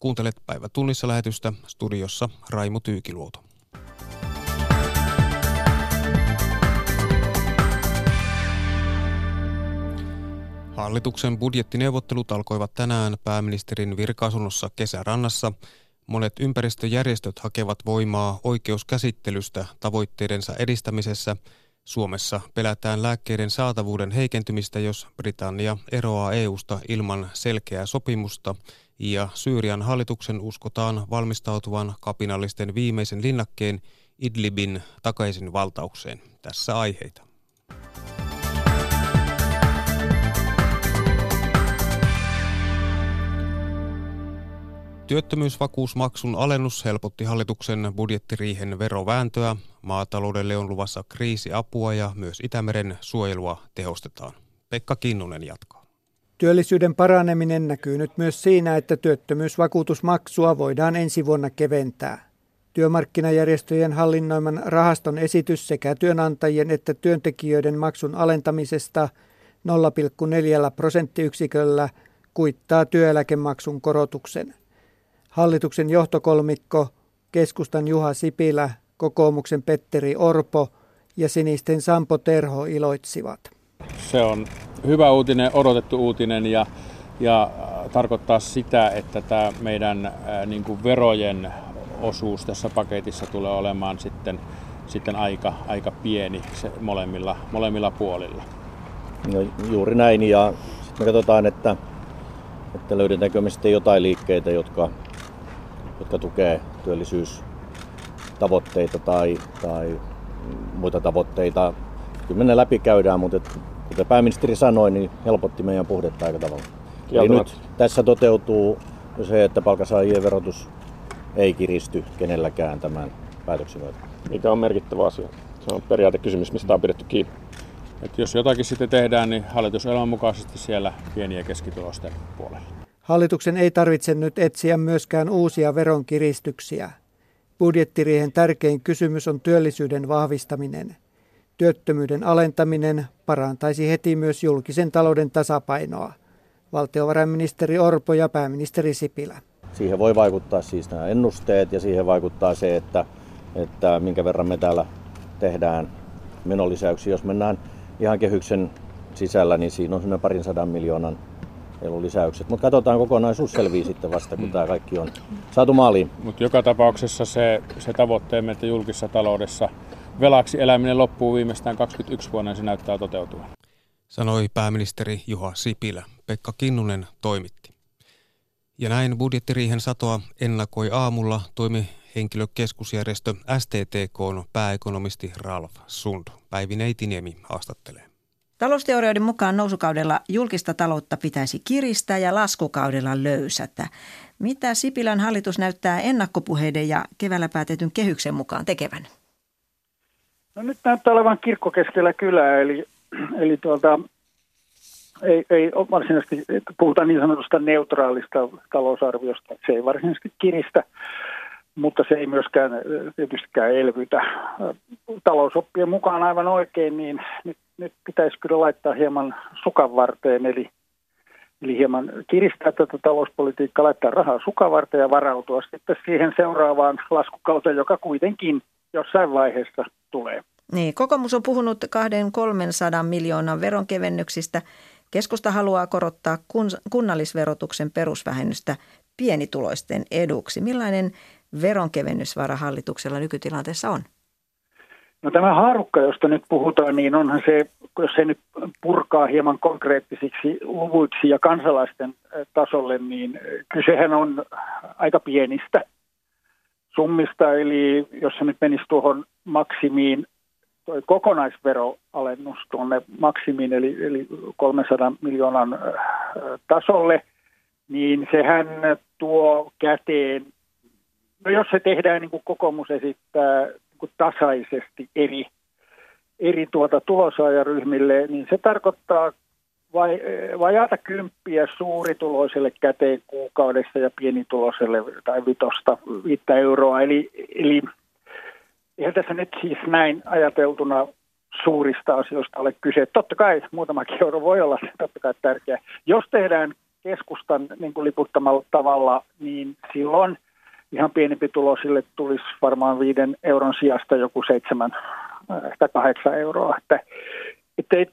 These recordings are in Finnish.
Kuuntelet päivä tunnissa lähetystä studiossa Raimo Tyykiluoto. Hallituksen budjettineuvottelut alkoivat tänään pääministerin virkaasunnossa kesärannassa. Monet ympäristöjärjestöt hakevat voimaa oikeuskäsittelystä tavoitteidensa edistämisessä. Suomessa pelätään lääkkeiden saatavuuden heikentymistä, jos Britannia eroaa EUsta ilman selkeää sopimusta ja Syyrian hallituksen uskotaan valmistautuvan kapinallisten viimeisen linnakkeen Idlibin takaisin valtaukseen. Tässä aiheita. Työttömyysvakuusmaksun alennus helpotti hallituksen budjettiriihen verovääntöä. Maataloudelle on luvassa kriisiapua ja myös Itämeren suojelua tehostetaan. Pekka Kinnunen jatkaa. Työllisyyden paraneminen näkyy nyt myös siinä, että työttömyysvakuutusmaksua voidaan ensi vuonna keventää. Työmarkkinajärjestöjen hallinnoiman rahaston esitys sekä työnantajien että työntekijöiden maksun alentamisesta 0,4 prosenttiyksiköllä kuittaa työeläkemaksun korotuksen. Hallituksen johtokolmikko, keskustan Juha Sipilä, kokoomuksen Petteri Orpo ja sinisten Sampo Terho iloitsivat. Se on hyvä uutinen, odotettu uutinen ja, ja tarkoittaa sitä, että tämä meidän ää, niin kuin verojen osuus tässä paketissa tulee olemaan sitten, sitten aika, aika pieni se molemmilla, molemmilla puolilla. No, juuri näin ja sitten me katsotaan, että, että löydetäänkö me sitten jotain liikkeitä, jotka jotka tukee työllisyystavoitteita tai, tai muita tavoitteita. Kyllä me ne läpi käydään, mutta et, kuten pääministeri sanoi, niin helpotti meidän puhdetta aika tavalla. Eli nyt tässä toteutuu se, että palkansaajien verotus ei kiristy kenelläkään tämän päätöksen myötä. Mikä on merkittävä asia? Se on periaatekysymys, mistä on pidetty kiinni. Et jos jotakin sitten tehdään, niin hallitusohjelman mukaisesti siellä pieni- ja keskitulosten puolella. Hallituksen ei tarvitse nyt etsiä myöskään uusia veronkiristyksiä. Budjettiriihen tärkein kysymys on työllisyyden vahvistaminen. Työttömyyden alentaminen parantaisi heti myös julkisen talouden tasapainoa. Valtiovarainministeri Orpo ja pääministeri Sipilä. Siihen voi vaikuttaa siis nämä ennusteet ja siihen vaikuttaa se, että, että minkä verran me täällä tehdään menolisäyksiä. Jos mennään ihan kehyksen sisällä, niin siinä on semmoinen parin sadan miljoonan lisäykset. Mutta katsotaan kokonaisuus selvii sitten vasta, kun tämä kaikki on saatu maaliin. Mutta joka tapauksessa se, se tavoitteemme, että julkisessa taloudessa velaksi eläminen loppuu viimeistään 21 vuonna, se näyttää toteutua. Sanoi pääministeri Juha Sipilä. Pekka Kinnunen toimitti. Ja näin budjettiriihen satoa ennakoi aamulla toimi henkilökeskusjärjestö STTK pääekonomisti Ralf Sund. Päivi Neitiniemi haastattelee. Talousteorioiden mukaan nousukaudella julkista taloutta pitäisi kiristää ja laskukaudella löysätä. Mitä Sipilän hallitus näyttää ennakkopuheiden ja keväällä päätetyn kehyksen mukaan tekevän? No nyt näyttää olevan kirkko keskellä kylää, eli, eli tuolta, ei, ei varsinaisesti, puhutaan niin sanotusta neutraalista talousarviosta, se ei varsinaisesti kiristä, mutta se ei myöskään tietystikään elvytä. Talousoppien mukaan aivan oikein, niin nyt nyt pitäisi kyllä laittaa hieman sukan varteen, eli, eli hieman kiristää tätä talouspolitiikkaa, laittaa rahaa sukan varteen ja varautua sitten siihen seuraavaan laskukauteen, joka kuitenkin jossain vaiheessa tulee. Niin, kokoomus on puhunut 200-300 miljoonan veronkevennyksistä. Keskusta haluaa korottaa kunnallisverotuksen perusvähennystä pienituloisten eduksi. Millainen veronkevennysvara hallituksella nykytilanteessa on? No tämä haarukka, josta nyt puhutaan, niin onhan se, jos se nyt purkaa hieman konkreettisiksi luvuiksi ja kansalaisten tasolle, niin kysehän on aika pienistä summista. Eli jos se nyt menisi tuohon maksimiin, toi kokonaisveroalennus tuonne maksimiin, eli, eli 300 miljoonan tasolle, niin sehän tuo käteen, no jos se tehdään niin kuin kokoomus esittää, kuin tasaisesti eri, eri tuota tulosaajaryhmille, niin se tarkoittaa vai, vajaata kymppiä suurituloiselle käteen kuukaudessa ja pienituloiselle tai vitosta viittä euroa. Eli, eli eihän tässä nyt siis näin ajateltuna suurista asioista ole kyse. Totta kai muutamakin euro voi olla totta kai tärkeä. Jos tehdään keskustan niin kuin liputtamalla tavalla, niin silloin ihan pienempituloisille tulisi varmaan viiden euron sijasta joku seitsemän, ehkä kahdeksan euroa. Että, että,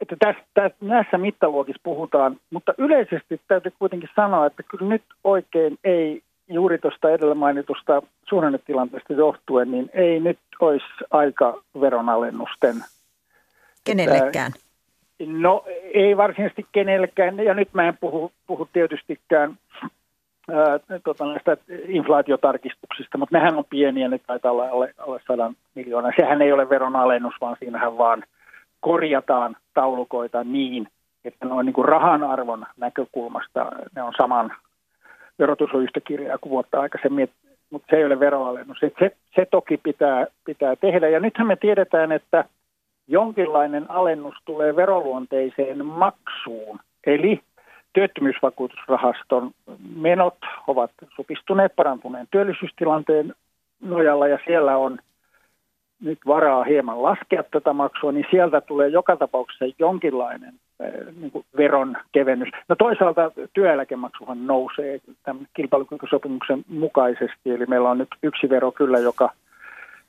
että tässä, tässä, näissä mittaluokissa puhutaan, mutta yleisesti täytyy kuitenkin sanoa, että kyllä nyt oikein ei juuri tuosta edellä mainitusta suhdannetilanteesta johtuen, niin ei nyt olisi aika veronalennusten. Kenellekään? No ei varsinaisesti kenellekään, ja nyt mä en puhu, puhu tietystikään ää, tota, näistä inflaatiotarkistuksista, mutta nehän on pieniä, ne taitaa olla alle, alle 100 miljoonaa. Sehän ei ole veronalennus, vaan siinähän vaan korjataan taulukoita niin, että noin niin kuin rahan arvon näkökulmasta ne on saman, verotus on yhtä kirjaa kuin vuotta aikaisemmin, mutta se ei ole veroalennus. Se, se, se toki pitää, pitää tehdä. Ja nythän me tiedetään, että jonkinlainen alennus tulee veroluonteiseen maksuun. Eli työttömyysvakuutusrahaston menot ovat supistuneet parantuneen työllisyystilanteen nojalla ja siellä on nyt varaa hieman laskea tätä maksua, niin sieltä tulee joka tapauksessa jonkinlainen eh, niin kuin veron kevennys. No toisaalta työeläkemaksuhan nousee tämän kilpailukykysopimuksen mukaisesti, eli meillä on nyt yksi vero kyllä, joka,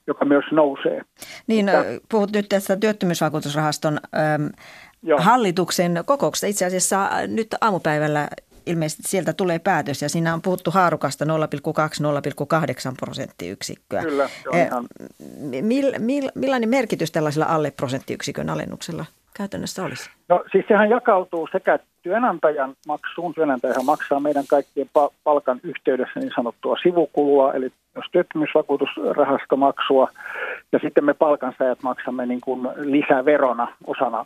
joka myös nousee. Niin, Mutta, puhut nyt tästä työttömyysvakuutusrahaston äm, hallituksen kokouksesta. Itse asiassa nyt aamupäivällä ilmeisesti sieltä tulee päätös ja siinä on puhuttu haarukasta 0,2-0,8 prosenttiyksikköä. Kyllä, se on eh, ihan... Mill, mill, millainen merkitys tällaisella alle prosenttiyksikön alennuksella käytännössä olisi? No siis sehän jakautuu sekä työnantajan maksuun, työnantajahan maksaa meidän kaikkien palkan yhteydessä niin sanottua sivukulua, eli jos työttömyysvakuutusrahastomaksua, ja sitten me palkansaajat maksamme niin kuin lisäverona osana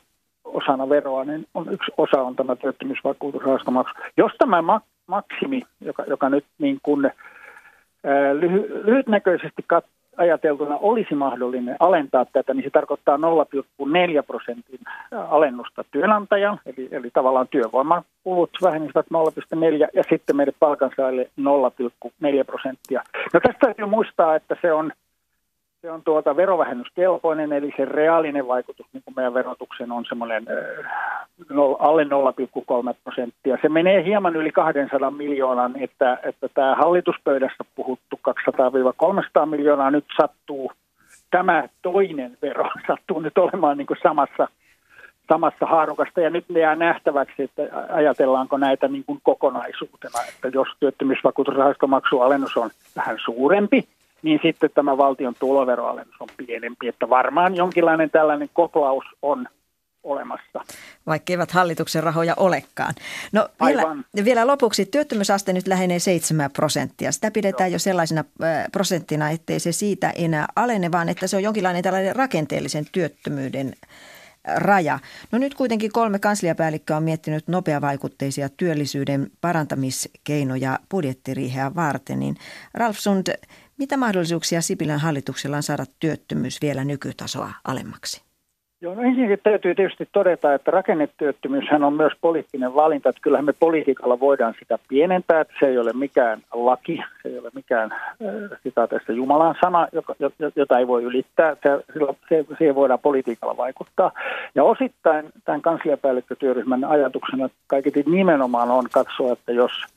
osana veroa, niin on yksi osa on tämä työttömyysvakuutusrahastomaksu. Jos tämä maksimi, joka, joka nyt niin kuin, ää, lyhy, lyhytnäköisesti kat, ajateltuna olisi mahdollinen alentaa tätä, niin se tarkoittaa 0,4 prosentin alennusta työnantajan, eli, eli tavallaan työvoimakulut vähenisivät 0,4 ja sitten meidän palkansaajille 0,4 prosenttia. No tästä täytyy muistaa, että se on se on tuota verovähennyskelpoinen, eli se reaalinen vaikutus niin kuin meidän verotuksen on semmoinen alle 0,3 prosenttia. Se menee hieman yli 200 miljoonan, että, että tämä hallituspöydässä puhuttu 200-300 miljoonaa nyt sattuu, tämä toinen vero sattuu nyt olemaan niin kuin samassa, samassa haarukasta. Ja nyt jää nähtäväksi, että ajatellaanko näitä niin kuin kokonaisuutena, että jos työttömyysvakuutusrahastomaksualennus on vähän suurempi, niin sitten tämä valtion tuloveroalennus on pienempi. Että varmaan jonkinlainen tällainen koplaus on olemassa. Vaikka eivät hallituksen rahoja olekaan. No vielä, vielä lopuksi, työttömyysaste nyt lähenee 7 prosenttia. Sitä pidetään Joo. jo sellaisena prosenttina, ettei se siitä enää alene, vaan että se on jonkinlainen tällainen rakenteellisen työttömyyden raja. No nyt kuitenkin kolme kansliapäällikköä on miettinyt nopeavaikutteisia työllisyyden parantamiskeinoja budjettiriiheä varten. Niin Ralf Sund, mitä mahdollisuuksia Sipilän hallituksella on saada työttömyys vielä nykytasoa alemmaksi? Joo, no ensinnäkin täytyy tietysti todeta, että rakennetyöttömyyshän on myös poliittinen valinta, että kyllähän me politiikalla voidaan sitä pienentää, että se ei ole mikään laki, se ei ole mikään sitä tästä Jumalan sana, joka, jota ei voi ylittää, se, se, siihen voidaan politiikalla vaikuttaa. Ja osittain tämän kansliapäällikkötyöryhmän ajatuksena kaiketi nimenomaan on katsoa, että jos –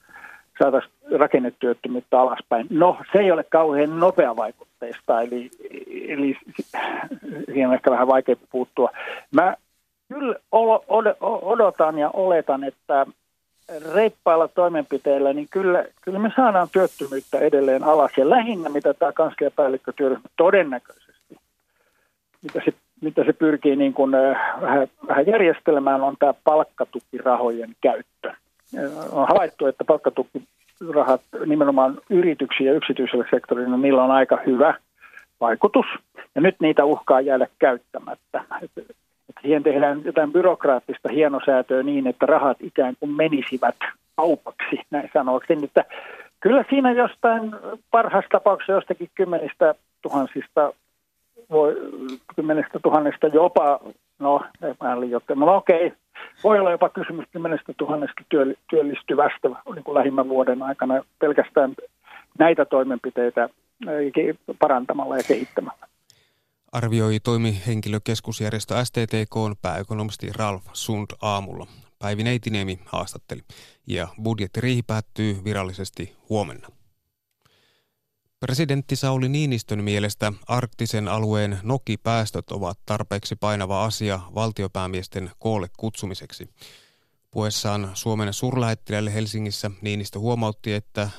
saataisiin rakennetyöttömyyttä alaspäin. No, se ei ole kauhean nopea vaikutteista, eli, eli siihen on ehkä vähän vaikea puuttua. Mä kyllä odotan ja oletan, että reippailla toimenpiteillä, niin kyllä, kyllä me saadaan työttömyyttä edelleen alas. Ja lähinnä, mitä tämä kansliapäällikkötyöryhmä todennäköisesti, mitä se, mitä se pyrkii niin kuin, äh, vähän, vähän järjestelmään, on tämä palkkatukirahojen käyttö on havaittu, että palkkatukirahat nimenomaan yrityksiä ja yksityiselle sektorille, niillä on aika hyvä vaikutus. Ja nyt niitä uhkaa jäädä käyttämättä. Että, siihen tehdään jotain byrokraattista hienosäätöä niin, että rahat ikään kuin menisivät kaupaksi, näin sanoakseni. Että kyllä siinä jostain parhaassa tapauksessa jostakin kymmenistä tuhansista voi kymmenestä tuhannesta jopa, no mä no okei, voi olla jopa kysymys kymmenestä tuhannesta työllistyvästä niin kuin lähimmän vuoden aikana pelkästään näitä toimenpiteitä parantamalla ja kehittämällä. Arvioi toimihenkilökeskusjärjestö STTK pääekonomisti Ralf Sund aamulla. Päivi Neitiniemi haastatteli. Ja budjettiriihi päättyy virallisesti huomenna. Presidentti Sauli Niinistön mielestä arktisen alueen nokipäästöt ovat tarpeeksi painava asia valtiopäämiesten koolle kutsumiseksi. Puessaan Suomen suurlähettiläille Helsingissä Niinistö huomautti, että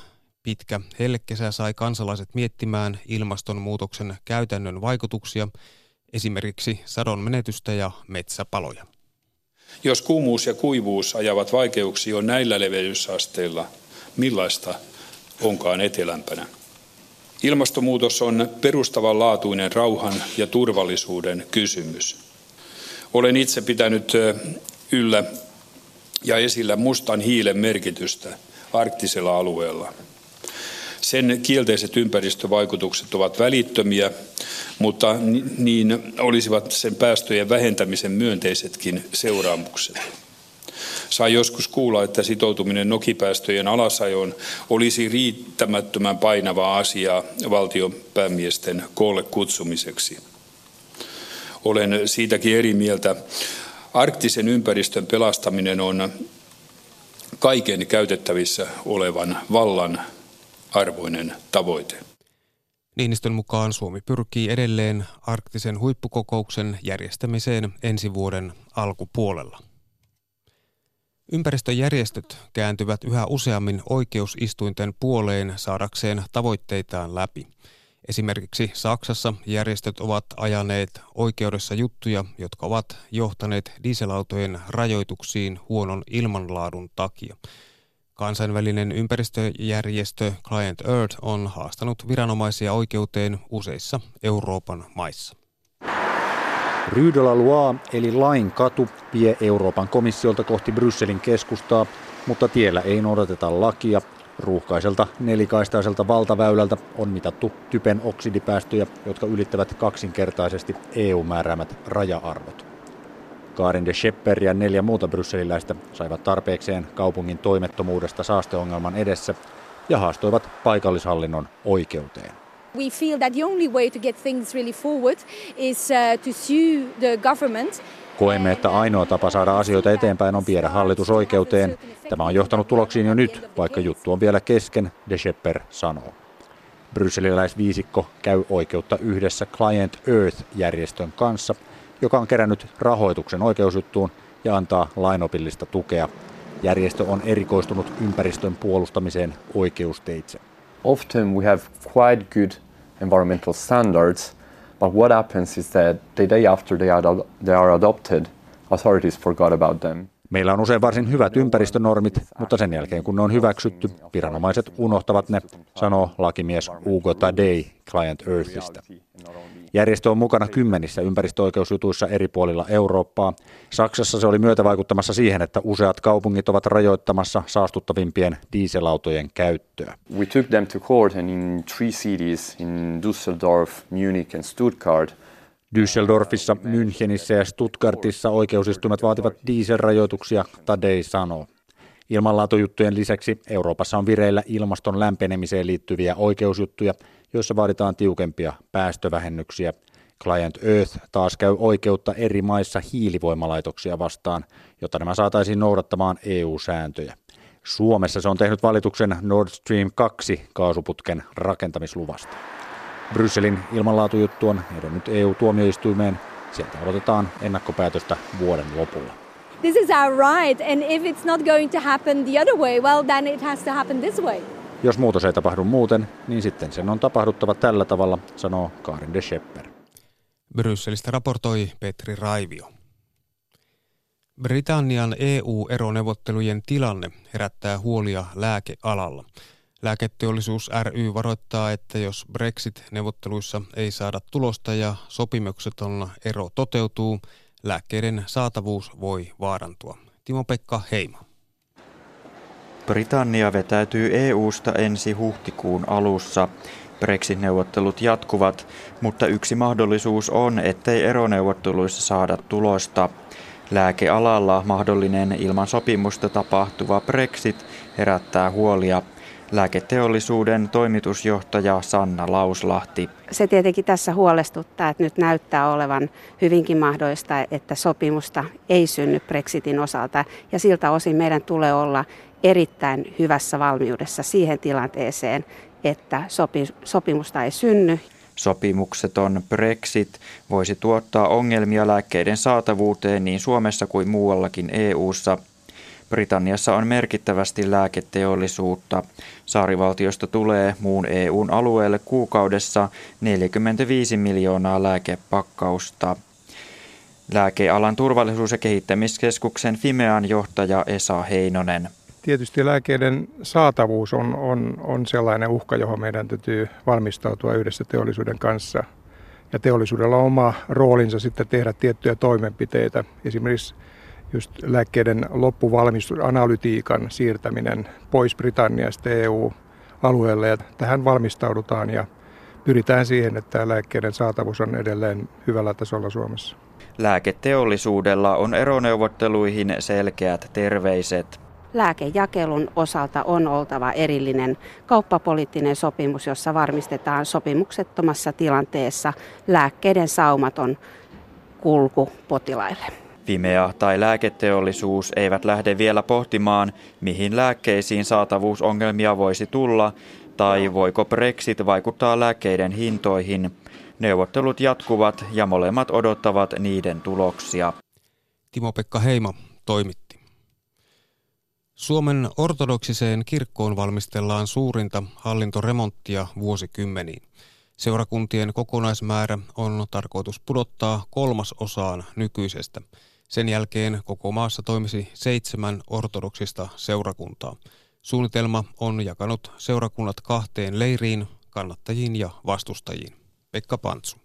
pitkä hellekesä sai kansalaiset miettimään ilmastonmuutoksen käytännön vaikutuksia, esimerkiksi sadon menetystä ja metsäpaloja. Jos kuumuus ja kuivuus ajavat vaikeuksia jo näillä leveysasteilla, millaista onkaan etelämpänä? Ilmastonmuutos on perustavanlaatuinen rauhan ja turvallisuuden kysymys. Olen itse pitänyt yllä ja esillä mustan hiilen merkitystä arktisella alueella. Sen kielteiset ympäristövaikutukset ovat välittömiä, mutta niin olisivat sen päästöjen vähentämisen myönteisetkin seuraamukset. Sai joskus kuulla, että sitoutuminen nokipäästöjen alasajoon olisi riittämättömän painavaa asiaa valtion päämiesten koolle kutsumiseksi. Olen siitäkin eri mieltä. Arktisen ympäristön pelastaminen on kaiken käytettävissä olevan vallan arvoinen tavoite. Niinistön mukaan Suomi pyrkii edelleen arktisen huippukokouksen järjestämiseen ensi vuoden alkupuolella. Ympäristöjärjestöt kääntyvät yhä useammin oikeusistuinten puoleen saadakseen tavoitteitaan läpi. Esimerkiksi Saksassa järjestöt ovat ajaneet oikeudessa juttuja, jotka ovat johtaneet dieselautojen rajoituksiin huonon ilmanlaadun takia. Kansainvälinen ympäristöjärjestö Client Earth on haastanut viranomaisia oikeuteen useissa Euroopan maissa. Rue de la eli lain katu, vie Euroopan komissiolta kohti Brysselin keskustaa, mutta tiellä ei noudateta lakia. Ruuhkaiselta nelikaistaiselta valtaväylältä on mitattu typen oksidipäästöjä, jotka ylittävät kaksinkertaisesti EU-määräämät raja-arvot. Karin de Schepper ja neljä muuta brysseliläistä saivat tarpeekseen kaupungin toimettomuudesta saasteongelman edessä ja haastoivat paikallishallinnon oikeuteen. We feel that the only way to get things really forward is uh, to sue the government Koemme, että ainoa tapa saada asioita eteenpäin on viedä hallitus oikeuteen. Tämä on johtanut tuloksiin jo nyt, vaikka juttu on vielä kesken, De Schepper sanoo. Brysseliläisviisikko käy oikeutta yhdessä Client Earth-järjestön kanssa, joka on kerännyt rahoituksen oikeusjuttuun ja antaa lainopillista tukea. Järjestö on erikoistunut ympäristön puolustamiseen oikeusteitse. Often we have quite good environmental standards, but what happens is that the day after they are, they are adopted, authorities forgot about them. Meillä on usein varsin hyvät ympäristönormit, mutta sen jälkeen kun ne on hyväksytty, viranomaiset unohtavat ne, sanoo lakimies Ugo Tadei Client Earthistä. Järjestö on mukana kymmenissä ympäristöoikeusjutuissa eri puolilla Eurooppaa. Saksassa se oli myötävaikuttamassa siihen, että useat kaupungit ovat rajoittamassa saastuttavimpien dieselautojen käyttöä. We took them to court and in three cities, in Düsseldorf, Munich and Stuttgart, Düsseldorfissa, Münchenissä ja Stuttgartissa oikeusistuimet vaativat dieselrajoituksia, Tadei sanoo. Ilmanlaatujuttujen lisäksi Euroopassa on vireillä ilmaston lämpenemiseen liittyviä oikeusjuttuja, joissa vaaditaan tiukempia päästövähennyksiä. Client Earth taas käy oikeutta eri maissa hiilivoimalaitoksia vastaan, jotta nämä saataisiin noudattamaan EU-sääntöjä. Suomessa se on tehnyt valituksen Nord Stream 2 kaasuputken rakentamisluvasta. Brysselin ilmanlaatujuttu on edennyt EU-tuomioistuimeen. Sieltä odotetaan ennakkopäätöstä vuoden lopulla. This is our right, and if it's not going to happen the other way, well then it has to happen this way. Jos muutos ei tapahdu muuten, niin sitten sen on tapahduttava tällä tavalla, sanoo Karin de Schepper. Brysselistä raportoi Petri Raivio. Britannian EU-eroneuvottelujen tilanne herättää huolia lääkealalla. Lääketeollisuus ry varoittaa, että jos Brexit-neuvotteluissa ei saada tulosta ja sopimukseton ero toteutuu, lääkkeiden saatavuus voi vaarantua. Timo-Pekka Heima. Britannia vetäytyy EU-sta ensi huhtikuun alussa. Brexit-neuvottelut jatkuvat, mutta yksi mahdollisuus on, ettei eroneuvotteluissa saada tulosta. Lääkealalla mahdollinen ilman sopimusta tapahtuva Brexit herättää huolia. Lääketeollisuuden toimitusjohtaja Sanna Lauslahti. Se tietenkin tässä huolestuttaa, että nyt näyttää olevan hyvinkin mahdollista, että sopimusta ei synny Brexitin osalta. Ja siltä osin meidän tulee olla erittäin hyvässä valmiudessa siihen tilanteeseen, että sopimusta ei synny. Sopimukseton Brexit voisi tuottaa ongelmia lääkkeiden saatavuuteen niin Suomessa kuin muuallakin EU:ssa. Britanniassa on merkittävästi lääketeollisuutta. Saarivaltiosta tulee muun EUn alueelle kuukaudessa 45 miljoonaa lääkepakkausta. Lääkealan turvallisuus- ja kehittämiskeskuksen Fimean johtaja Esa Heinonen. Tietysti lääkeiden saatavuus on, on, on sellainen uhka, johon meidän täytyy valmistautua yhdessä teollisuuden kanssa. Ja teollisuudella on oma roolinsa sitten tehdä tiettyjä toimenpiteitä. Esimerkiksi just lääkkeiden loppuvalmistusanalytiikan siirtäminen pois Britanniasta EU-alueelle. Ja tähän valmistaudutaan ja pyritään siihen, että lääkkeiden saatavuus on edelleen hyvällä tasolla Suomessa. Lääketeollisuudella on eroneuvotteluihin selkeät terveiset. Lääkejakelun osalta on oltava erillinen kauppapoliittinen sopimus, jossa varmistetaan sopimuksettomassa tilanteessa lääkkeiden saumaton kulku potilaille. Fimea tai lääketeollisuus eivät lähde vielä pohtimaan, mihin lääkkeisiin saatavuusongelmia voisi tulla tai voiko Brexit vaikuttaa lääkkeiden hintoihin. Neuvottelut jatkuvat ja molemmat odottavat niiden tuloksia. Timo-Pekka Heimo toimitti. Suomen ortodoksiseen kirkkoon valmistellaan suurinta hallintoremonttia vuosikymmeniin. Seurakuntien kokonaismäärä on tarkoitus pudottaa kolmasosaan nykyisestä – sen jälkeen koko maassa toimisi seitsemän ortodoksista seurakuntaa. Suunnitelma on jakanut seurakunnat kahteen leiriin, kannattajiin ja vastustajiin. Pekka Pantsu.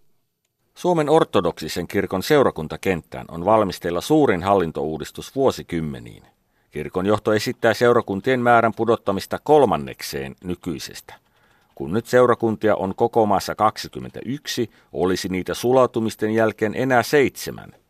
Suomen ortodoksisen kirkon seurakuntakenttään on valmisteilla suurin hallintouudistus vuosikymmeniin. Kirkon johto esittää seurakuntien määrän pudottamista kolmannekseen nykyisestä. Kun nyt seurakuntia on koko maassa 21, olisi niitä sulautumisten jälkeen enää seitsemän.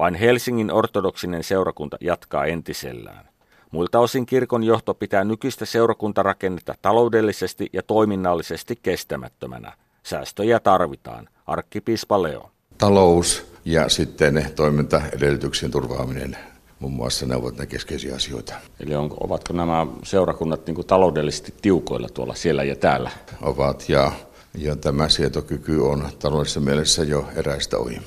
Vain Helsingin ortodoksinen seurakunta jatkaa entisellään. Muilta osin kirkon johto pitää nykyistä seurakuntarakennetta taloudellisesti ja toiminnallisesti kestämättömänä. Säästöjä tarvitaan. Arkkipiispa Leo. Talous ja sitten toimintaedellytyksien turvaaminen muun muassa ne ovat ne keskeisiä asioita. Eli on, ovatko nämä seurakunnat niin taloudellisesti tiukoilla tuolla siellä ja täällä? Ovat ja, ja tämä sietokyky on taloudellisessa mielessä jo eräistä ohi.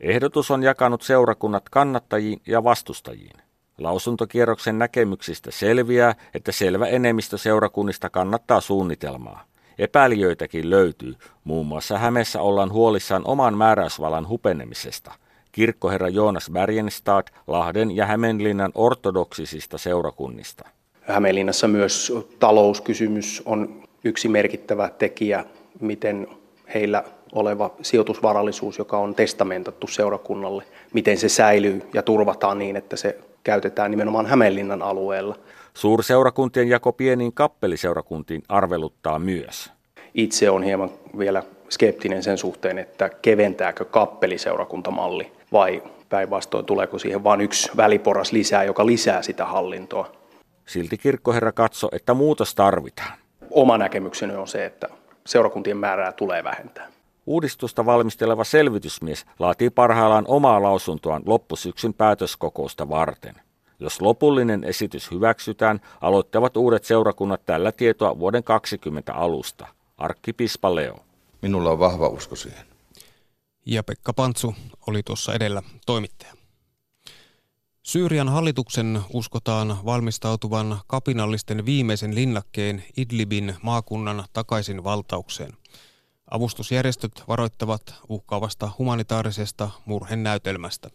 Ehdotus on jakanut seurakunnat kannattajiin ja vastustajiin. Lausuntokierroksen näkemyksistä selviää, että selvä enemmistö seurakunnista kannattaa suunnitelmaa. Epäilijöitäkin löytyy, muun muassa Hämeessä ollaan huolissaan oman määräysvallan hupenemisesta. Kirkkoherra Joonas Bergenstad Lahden ja Hämeenlinnan ortodoksisista seurakunnista. Hämeenlinnassa myös talouskysymys on yksi merkittävä tekijä, miten heillä oleva sijoitusvarallisuus, joka on testamentattu seurakunnalle, miten se säilyy ja turvataan niin, että se käytetään nimenomaan Hämeenlinnan alueella. Suurseurakuntien jako pieniin kappeliseurakuntiin arveluttaa myös. Itse on hieman vielä skeptinen sen suhteen, että keventääkö kappeliseurakuntamalli vai päinvastoin tuleeko siihen vain yksi väliporas lisää, joka lisää sitä hallintoa. Silti kirkkoherra katsoo, että muutos tarvitaan. Oma näkemykseni on se, että seurakuntien määrää tulee vähentää. Uudistusta valmisteleva selvitysmies laatii parhaillaan omaa lausuntoaan loppusyksyn päätöskokousta varten. Jos lopullinen esitys hyväksytään, aloittavat uudet seurakunnat tällä tietoa vuoden 2020 alusta. Arkkipispa Leo. Minulla on vahva usko siihen. Ja Pekka Pantsu oli tuossa edellä toimittaja. Syyrian hallituksen uskotaan valmistautuvan kapinallisten viimeisen linnakkeen Idlibin maakunnan takaisin valtaukseen. Avustusjärjestöt varoittavat uhkaavasta humanitaarisesta murhenäytelmästä.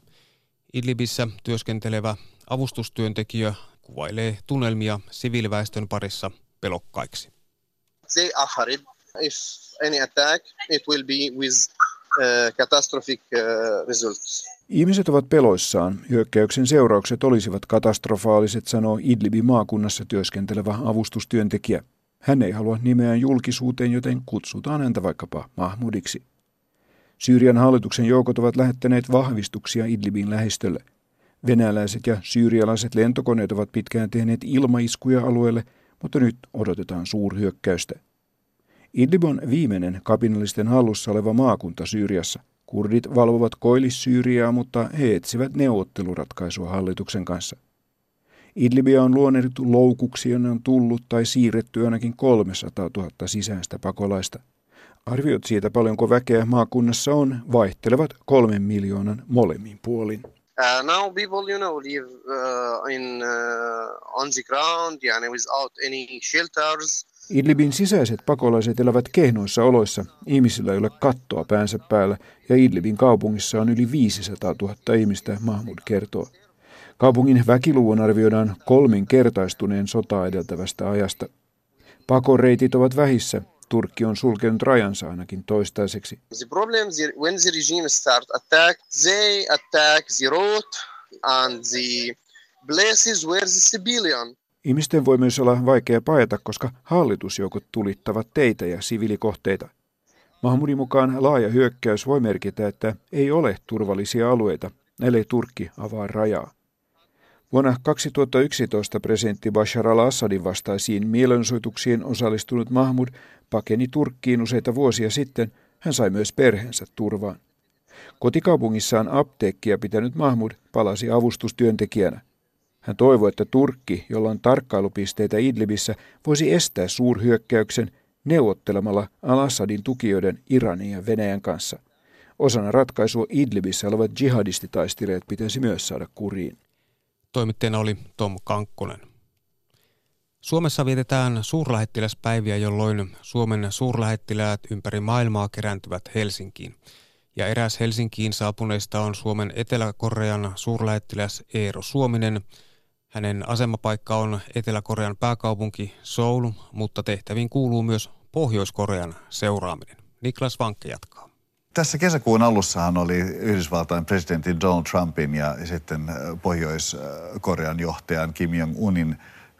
Idlibissä työskentelevä avustustyöntekijä kuvailee tunnelmia siviiliväestön parissa pelokkaiksi. They are if any attack it will be with uh, catastrophic uh, results. Ihmiset ovat peloissaan. Hyökkäyksen seuraukset olisivat katastrofaaliset, sanoo Idlibin maakunnassa työskentelevä avustustyöntekijä. Hän ei halua nimeään julkisuuteen, joten kutsutaan häntä vaikkapa Mahmudiksi. Syyrian hallituksen joukot ovat lähettäneet vahvistuksia Idlibin lähistölle. Venäläiset ja syyrialaiset lentokoneet ovat pitkään tehneet ilmaiskuja alueelle, mutta nyt odotetaan suurhyökkäystä. Idlib on viimeinen kapinallisten hallussa oleva maakunta Syyriassa. Kurdit valvovat koillis-Syyriaa, mutta he etsivät neuvotteluratkaisua hallituksen kanssa. Idlibia on luonnehdittu loukuksi, jonne on tullut tai siirretty ainakin 300 000 sisäistä pakolaista. Arviot siitä, paljonko väkeä maakunnassa on, vaihtelevat kolmen miljoonan molemmin puolin. Uh, now people, you know, live uh, in uh, on the ground, yani without any shelters. Idlibin sisäiset pakolaiset elävät kehnoissa oloissa. Ihmisillä ei ole kattoa päänsä päällä ja Idlibin kaupungissa on yli 500 000 ihmistä, Mahmud kertoo. Kaupungin väkiluvun arvioidaan kolminkertaistuneen sotaa edeltävästä ajasta. Pakoreitit ovat vähissä. Turkki on sulkenut rajansa ainakin toistaiseksi. The problem when the regime start attack, they attack the road and the places where the civilian Ihmisten voi myös olla vaikea paeta, koska hallitusjoukot tulittavat teitä ja siviilikohteita. Mahmudin mukaan laaja hyökkäys voi merkitä, että ei ole turvallisia alueita, ellei Turkki avaa rajaa. Vuonna 2011 presidentti Bashar al-Assadin vastaisiin mielenosoituksiin osallistunut Mahmud pakeni Turkkiin useita vuosia sitten. Hän sai myös perheensä turvaan. Kotikaupungissaan apteekkia pitänyt Mahmud palasi avustustyöntekijänä. Hän toivoi, että Turkki, jolla on tarkkailupisteitä Idlibissä, voisi estää suurhyökkäyksen neuvottelemalla al-Assadin tukijoiden Iranin ja Venäjän kanssa. Osana ratkaisua Idlibissä olevat jihadistitaistelijat pitäisi myös saada kuriin. Toimittajana oli Tom Kankkonen. Suomessa vietetään suurlähettiläspäiviä, jolloin Suomen suurlähettiläät ympäri maailmaa kerääntyvät Helsinkiin. Ja eräs Helsinkiin saapuneista on Suomen Etelä-Korean suurlähettiläs Eero Suominen. Hänen asemapaikka on Etelä-Korean pääkaupunki Seoul, mutta tehtäviin kuuluu myös Pohjois-Korean seuraaminen. Niklas Vankke jatkaa. Tässä kesäkuun alussahan oli Yhdysvaltain presidentin Donald Trumpin ja sitten äh, Pohjois-Korean johtajan Kim Jong-unin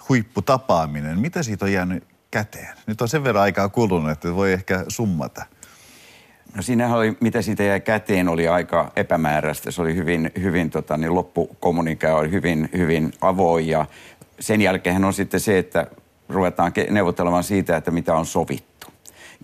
huipputapaaminen. Mitä siitä on jäänyt käteen? Nyt on sen verran aikaa kulunut, että voi ehkä summata. No siinähän oli, mitä siitä jäi käteen, oli aika epämääräistä. Se oli hyvin, hyvin tota, niin loppukommunikaa oli hyvin, hyvin avoin ja sen jälkeen on sitten se, että ruvetaan neuvottelemaan siitä, että mitä on sovittu.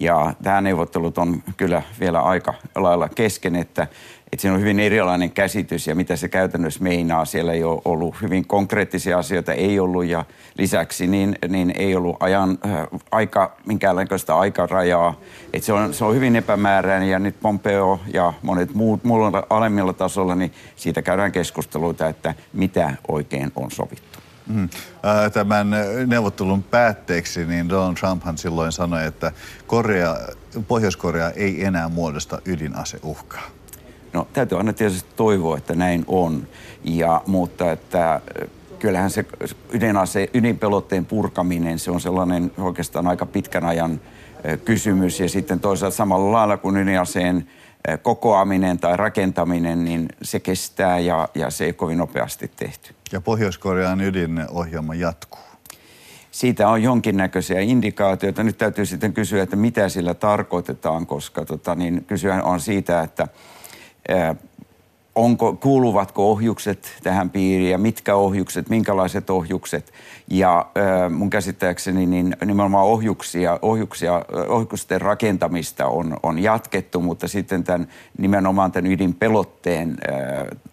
Ja tämä neuvottelut on kyllä vielä aika lailla kesken, että, että siinä on hyvin erilainen käsitys ja mitä se käytännössä meinaa. Siellä ei ole ollut hyvin konkreettisia asioita, ei ollut ja lisäksi niin, niin ei ollut ajan, äh, aika, minkäänlaista aikarajaa. Että se, on, se on hyvin epämääräinen ja nyt Pompeo ja monet muut muilla alemmilla tasolla, niin siitä käydään keskusteluita, että mitä oikein on sovittu. Mm. Tämän neuvottelun päätteeksi niin Donald Trumphan silloin sanoi, että Korea, Pohjois-Korea ei enää muodosta ydinaseuhkaa. No täytyy aina tietysti toivoa, että näin on, ja, mutta että kyllähän se ydinase, ydinpelotteen purkaminen, se on sellainen oikeastaan aika pitkän ajan kysymys. Ja sitten toisaalta samalla lailla kuin ydinaseen kokoaminen tai rakentaminen, niin se kestää ja, ja se ei kovin nopeasti tehty. Ja Pohjois-Korean ydinohjelma jatkuu. Siitä on jonkinnäköisiä indikaatioita. Nyt täytyy sitten kysyä, että mitä sillä tarkoitetaan, koska tota, niin kysyä on siitä, että onko, kuuluvatko ohjukset tähän piiriin ja mitkä ohjukset, minkälaiset ohjukset. Ja mun käsittääkseni niin nimenomaan ohjuksia, ohjuksia, ohjusten rakentamista on, on jatkettu, mutta sitten tämän, nimenomaan tämän ydinpelotteen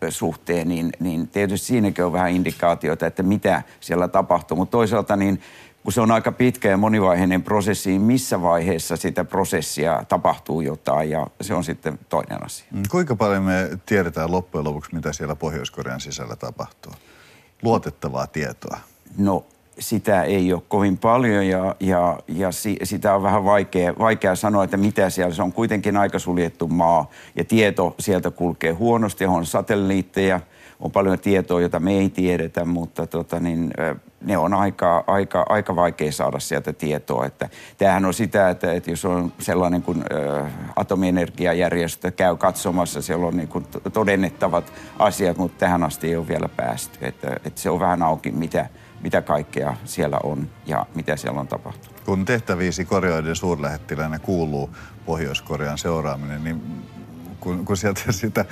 suhteen, niin, niin tietysti siinäkin on vähän indikaatioita, että mitä siellä tapahtuu. Mutta toisaalta niin kun se on aika pitkä ja monivaiheinen prosessi, niin missä vaiheessa sitä prosessia tapahtuu jotain ja se on sitten toinen asia. Mm, kuinka paljon me tiedetään loppujen lopuksi, mitä siellä Pohjois-Korean sisällä tapahtuu? Luotettavaa tietoa. No sitä ei ole kovin paljon ja, ja, ja si, sitä on vähän vaikea, vaikea sanoa, että mitä siellä. Se on kuitenkin aika suljettu maa ja tieto sieltä kulkee huonosti, on satelliitteja, on paljon tietoa, jota me ei tiedetä, mutta tota, niin, ne on aika, aika, aika vaikea saada sieltä tietoa. Että tämähän on sitä, että, että jos on sellainen kuin atomienergiajärjestö käy katsomassa, siellä on niin kuin todennettavat asiat, mutta tähän asti ei ole vielä päästy. Että, että se on vähän auki, mitä, mitä kaikkea siellä on ja mitä siellä on tapahtunut. Kun tehtäviisi Koreoiden suurlähettilänä kuuluu Pohjois-Korean seuraaminen, niin kun, kun sieltä sitä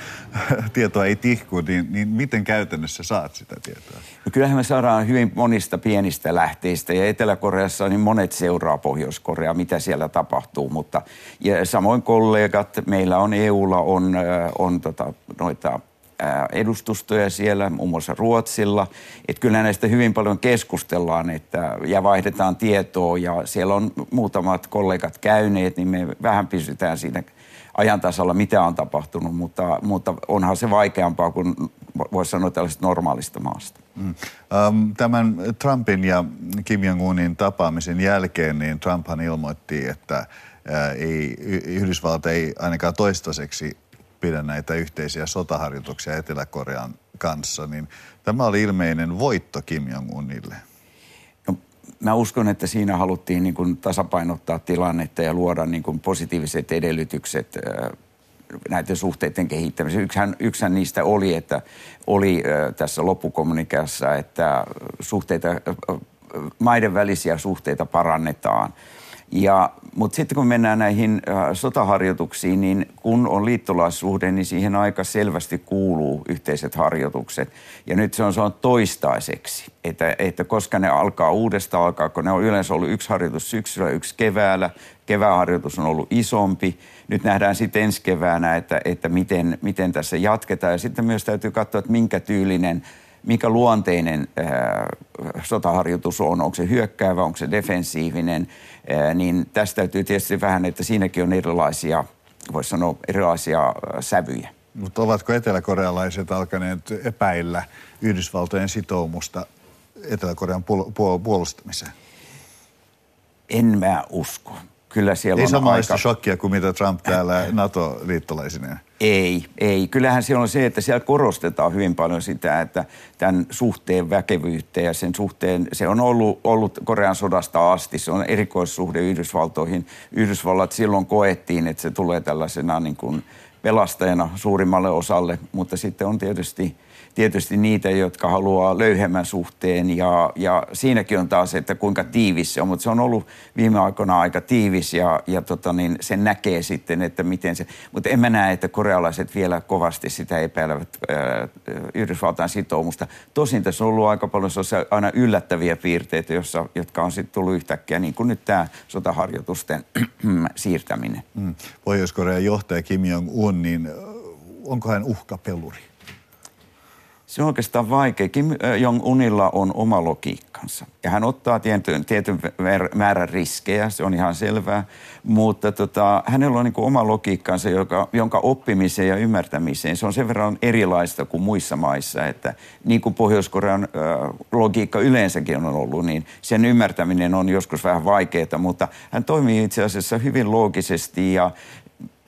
tietoa ei tihku, niin, niin miten käytännössä saat sitä tietoa? No kyllähän me saadaan hyvin monista pienistä lähteistä ja Etelä-Koreassa niin monet seuraa Pohjois-Korea, mitä siellä tapahtuu, mutta ja samoin kollegat, meillä on EUlla on, on tota, noita edustustoja siellä, muun muassa Ruotsilla. Että kyllä näistä hyvin paljon keskustellaan että, ja vaihdetaan tietoa ja siellä on muutamat kollegat käyneet, niin me vähän pysytään siinä ajan tasalla, mitä on tapahtunut, mutta, mutta onhan se vaikeampaa kuin voisi sanoa tällaisesta normaalista maasta. Mm. Tämän Trumpin ja Kim Jong-unin tapaamisen jälkeen niin Trumphan ilmoitti, että ei, Yhdysvalta ei ainakaan toistaiseksi pidä näitä yhteisiä sotaharjoituksia Etelä-Korean kanssa, niin tämä oli ilmeinen voitto Kim Jong-unille. Mä uskon, että siinä haluttiin niin kuin tasapainottaa tilannetta ja luoda niin kuin positiiviset edellytykset näiden suhteiden kehittämiseen. Yksihän, yksihän niistä oli, että oli tässä loppukommunikaassa, että suhteita, maiden välisiä suhteita parannetaan – ja, mutta sitten kun mennään näihin äh, sotaharjoituksiin, niin kun on liittolaissuhde, niin siihen aika selvästi kuuluu yhteiset harjoitukset. Ja nyt se on, se on toistaiseksi, että, että koska ne alkaa uudestaan, alkaako ne on yleensä ollut yksi harjoitus syksyllä, yksi keväällä. Kevääharjoitus on ollut isompi. Nyt nähdään sitten ensi keväänä, että, että miten, miten tässä jatketaan. Ja sitten myös täytyy katsoa, että minkä tyylinen mikä luonteinen äh, sotaharjoitus on, onko se hyökkäävä, onko se defensiivinen, äh, niin tästä täytyy tietysti vähän, että siinäkin on erilaisia, voisi sanoa erilaisia äh, sävyjä. Mutta ovatko eteläkorealaiset alkaneet epäillä Yhdysvaltojen sitoumusta Etelä-Korean puol- puol- puolustamiseen? En mä usko. Kyllä siellä Ei on samanlaista aika... shokkia kuin mitä Trump täällä NATO-liittolaisineen. Ei, ei. Kyllähän siellä on se, että siellä korostetaan hyvin paljon sitä, että tämän suhteen väkevyyttä ja sen suhteen, se on ollut, ollut Korean sodasta asti, se on erikoissuhde Yhdysvaltoihin. Yhdysvallat silloin koettiin, että se tulee tällaisena niin kuin pelastajana suurimmalle osalle, mutta sitten on tietysti – tietysti niitä, jotka haluaa löyhemmän suhteen ja, ja siinäkin on taas, että kuinka tiivis se on, mutta se on ollut viime aikoina aika tiivis ja, ja tota niin, sen näkee sitten, että miten se, mutta en mä näe, että korealaiset vielä kovasti sitä epäilevät ää, Yhdysvaltain sitoumusta. Tosin tässä on ollut aika paljon aina yllättäviä piirteitä, jossa, jotka on sitten tullut yhtäkkiä, niin kuin nyt tämä sotaharjoitusten siirtäminen. Mm. Pohjois-Korean johtaja Kim Jong-un, niin onko hän uhkapeluri? Se on oikeastaan vaikea. Kim Jong-unilla on oma logiikkansa. Ja hän ottaa tietyn, tietyn määrän riskejä, se on ihan selvää, mutta tota, hänellä on niin oma logiikkansa, joka, jonka oppimiseen ja ymmärtämiseen. Se on sen verran erilaista kuin muissa maissa, että niin kuin Pohjois-Korean äh, logiikka yleensäkin on ollut, niin sen ymmärtäminen on joskus vähän vaikeaa, mutta hän toimii itse asiassa hyvin loogisesti ja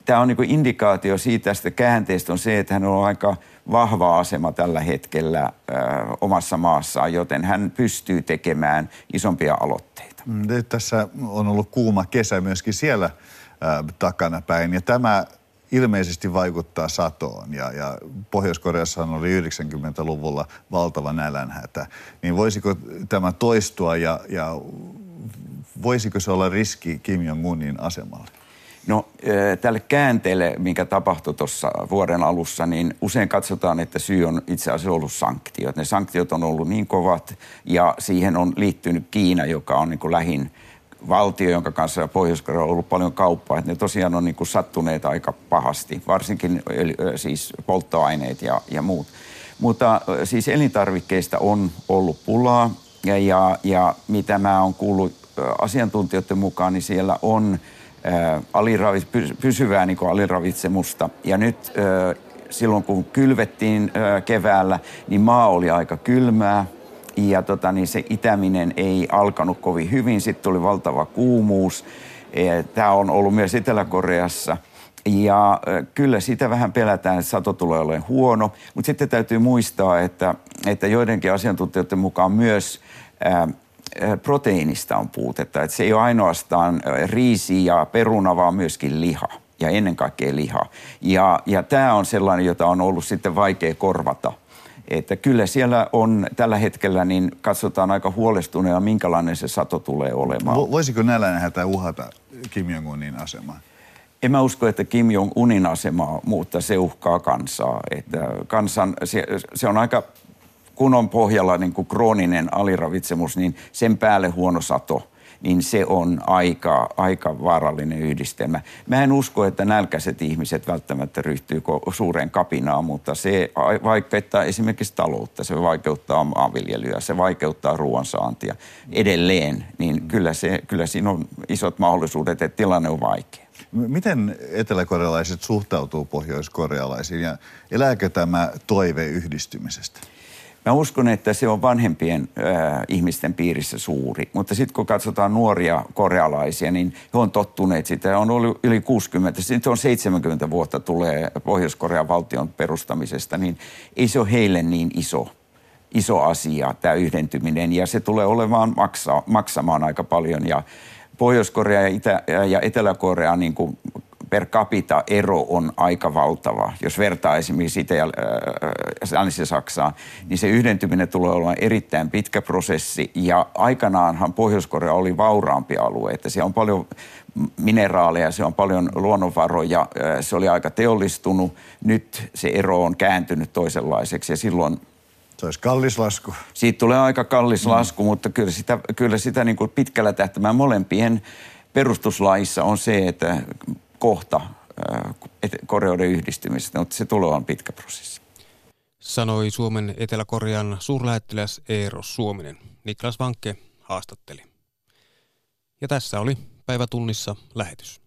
tämä on niin indikaatio siitä tästä käänteestä on se, että hän on aika vahva asema tällä hetkellä ö, omassa maassaan, joten hän pystyy tekemään isompia aloitteita. Mm, nyt tässä on ollut kuuma kesä myöskin siellä ö, takana päin ja tämä ilmeisesti vaikuttaa satoon ja, ja Pohjois-Koreassa oli 90-luvulla valtava nälänhätä. Niin voisiko tämä toistua ja, ja voisiko se olla riski Kim Jong-unin asemalle? No tälle käänteelle, mikä tapahtui tuossa vuoden alussa, niin usein katsotaan, että syy on itse asiassa ollut sanktiot. Ne sanktiot on ollut niin kovat ja siihen on liittynyt Kiina, joka on niin kuin lähin valtio, jonka kanssa pohjois on ollut paljon kauppaa. Että ne tosiaan on niin kuin sattuneet aika pahasti, varsinkin siis polttoaineet ja, ja muut. Mutta siis elintarvikkeista on ollut pulaa ja, ja, ja mitä mä oon kuullut asiantuntijoiden mukaan, niin siellä on – aliravit, pysyvää niin aliravitsemusta. Ja nyt silloin kun kylvettiin keväällä, niin maa oli aika kylmää ja tota, niin se itäminen ei alkanut kovin hyvin. Sitten tuli valtava kuumuus. Tämä on ollut myös Etelä-Koreassa. Ja kyllä sitä vähän pelätään, että sato tulee olemaan huono, mutta sitten täytyy muistaa, että, että joidenkin asiantuntijoiden mukaan myös proteiinista on puutetta. Että se ei ole ainoastaan riisi ja peruna, vaan myöskin liha ja ennen kaikkea liha. Ja, ja tämä on sellainen, jota on ollut sitten vaikea korvata. Että kyllä siellä on tällä hetkellä, niin katsotaan aika huolestuneena, minkälainen se sato tulee olemaan. Voisiko nälänhätä uhata Kim Jong-unin asemaa? en mä usko, että Kim Jong-unin asema mutta se uhkaa kansaa. Että kansan, se, se on aika, kun on pohjalla niin kuin krooninen aliravitsemus, niin sen päälle huono sato – niin se on aika, aika vaarallinen yhdistelmä. Mä en usko, että nälkäiset ihmiset välttämättä ryhtyy suureen kapinaan, mutta se vaikeuttaa esimerkiksi taloutta, se vaikeuttaa maanviljelyä, se vaikeuttaa ruoansaantia edelleen, niin kyllä, se, kyllä siinä on isot mahdollisuudet, että tilanne on vaikea. Miten eteläkorealaiset suhtautuu pohjoiskorealaisiin ja elääkö tämä toive yhdistymisestä? Mä uskon, että se on vanhempien äh, ihmisten piirissä suuri, mutta sitten kun katsotaan nuoria korealaisia, niin he on tottuneet sitä. On ollut yli 60, sitten on 70 vuotta tulee Pohjois-Korean valtion perustamisesta, niin ei se ole heille niin iso iso asia, tämä yhdentyminen, ja se tulee olemaan maksaa, maksamaan aika paljon. Ja Pohjois-Korea ja, Itä- ja Etelä-Korea niin kuin per capita ero on aika valtava. Jos vertaa esimerkiksi Itä- ja länsi Saksaan, niin se yhdentyminen tulee olemaan erittäin pitkä prosessi. Ja aikanaanhan Pohjois-Korea oli vauraampi alue, että siellä on paljon mineraaleja, se on paljon luonnonvaroja, se oli aika teollistunut. Nyt se ero on kääntynyt toisenlaiseksi ja silloin se olisi kallis lasku. Siitä tulee aika kallis mm. lasku, mutta kyllä sitä, kyllä sitä niin kuin pitkällä tähtäimellä molempien perustuslaissa on se, että kohta Koreoiden yhdistymisestä, mutta se tulee on pitkä prosessi. Sanoi Suomen Etelä-Korean suurlähettiläs Eero Suominen. Niklas Vankke haastatteli. Ja tässä oli päivätunnissa lähetys.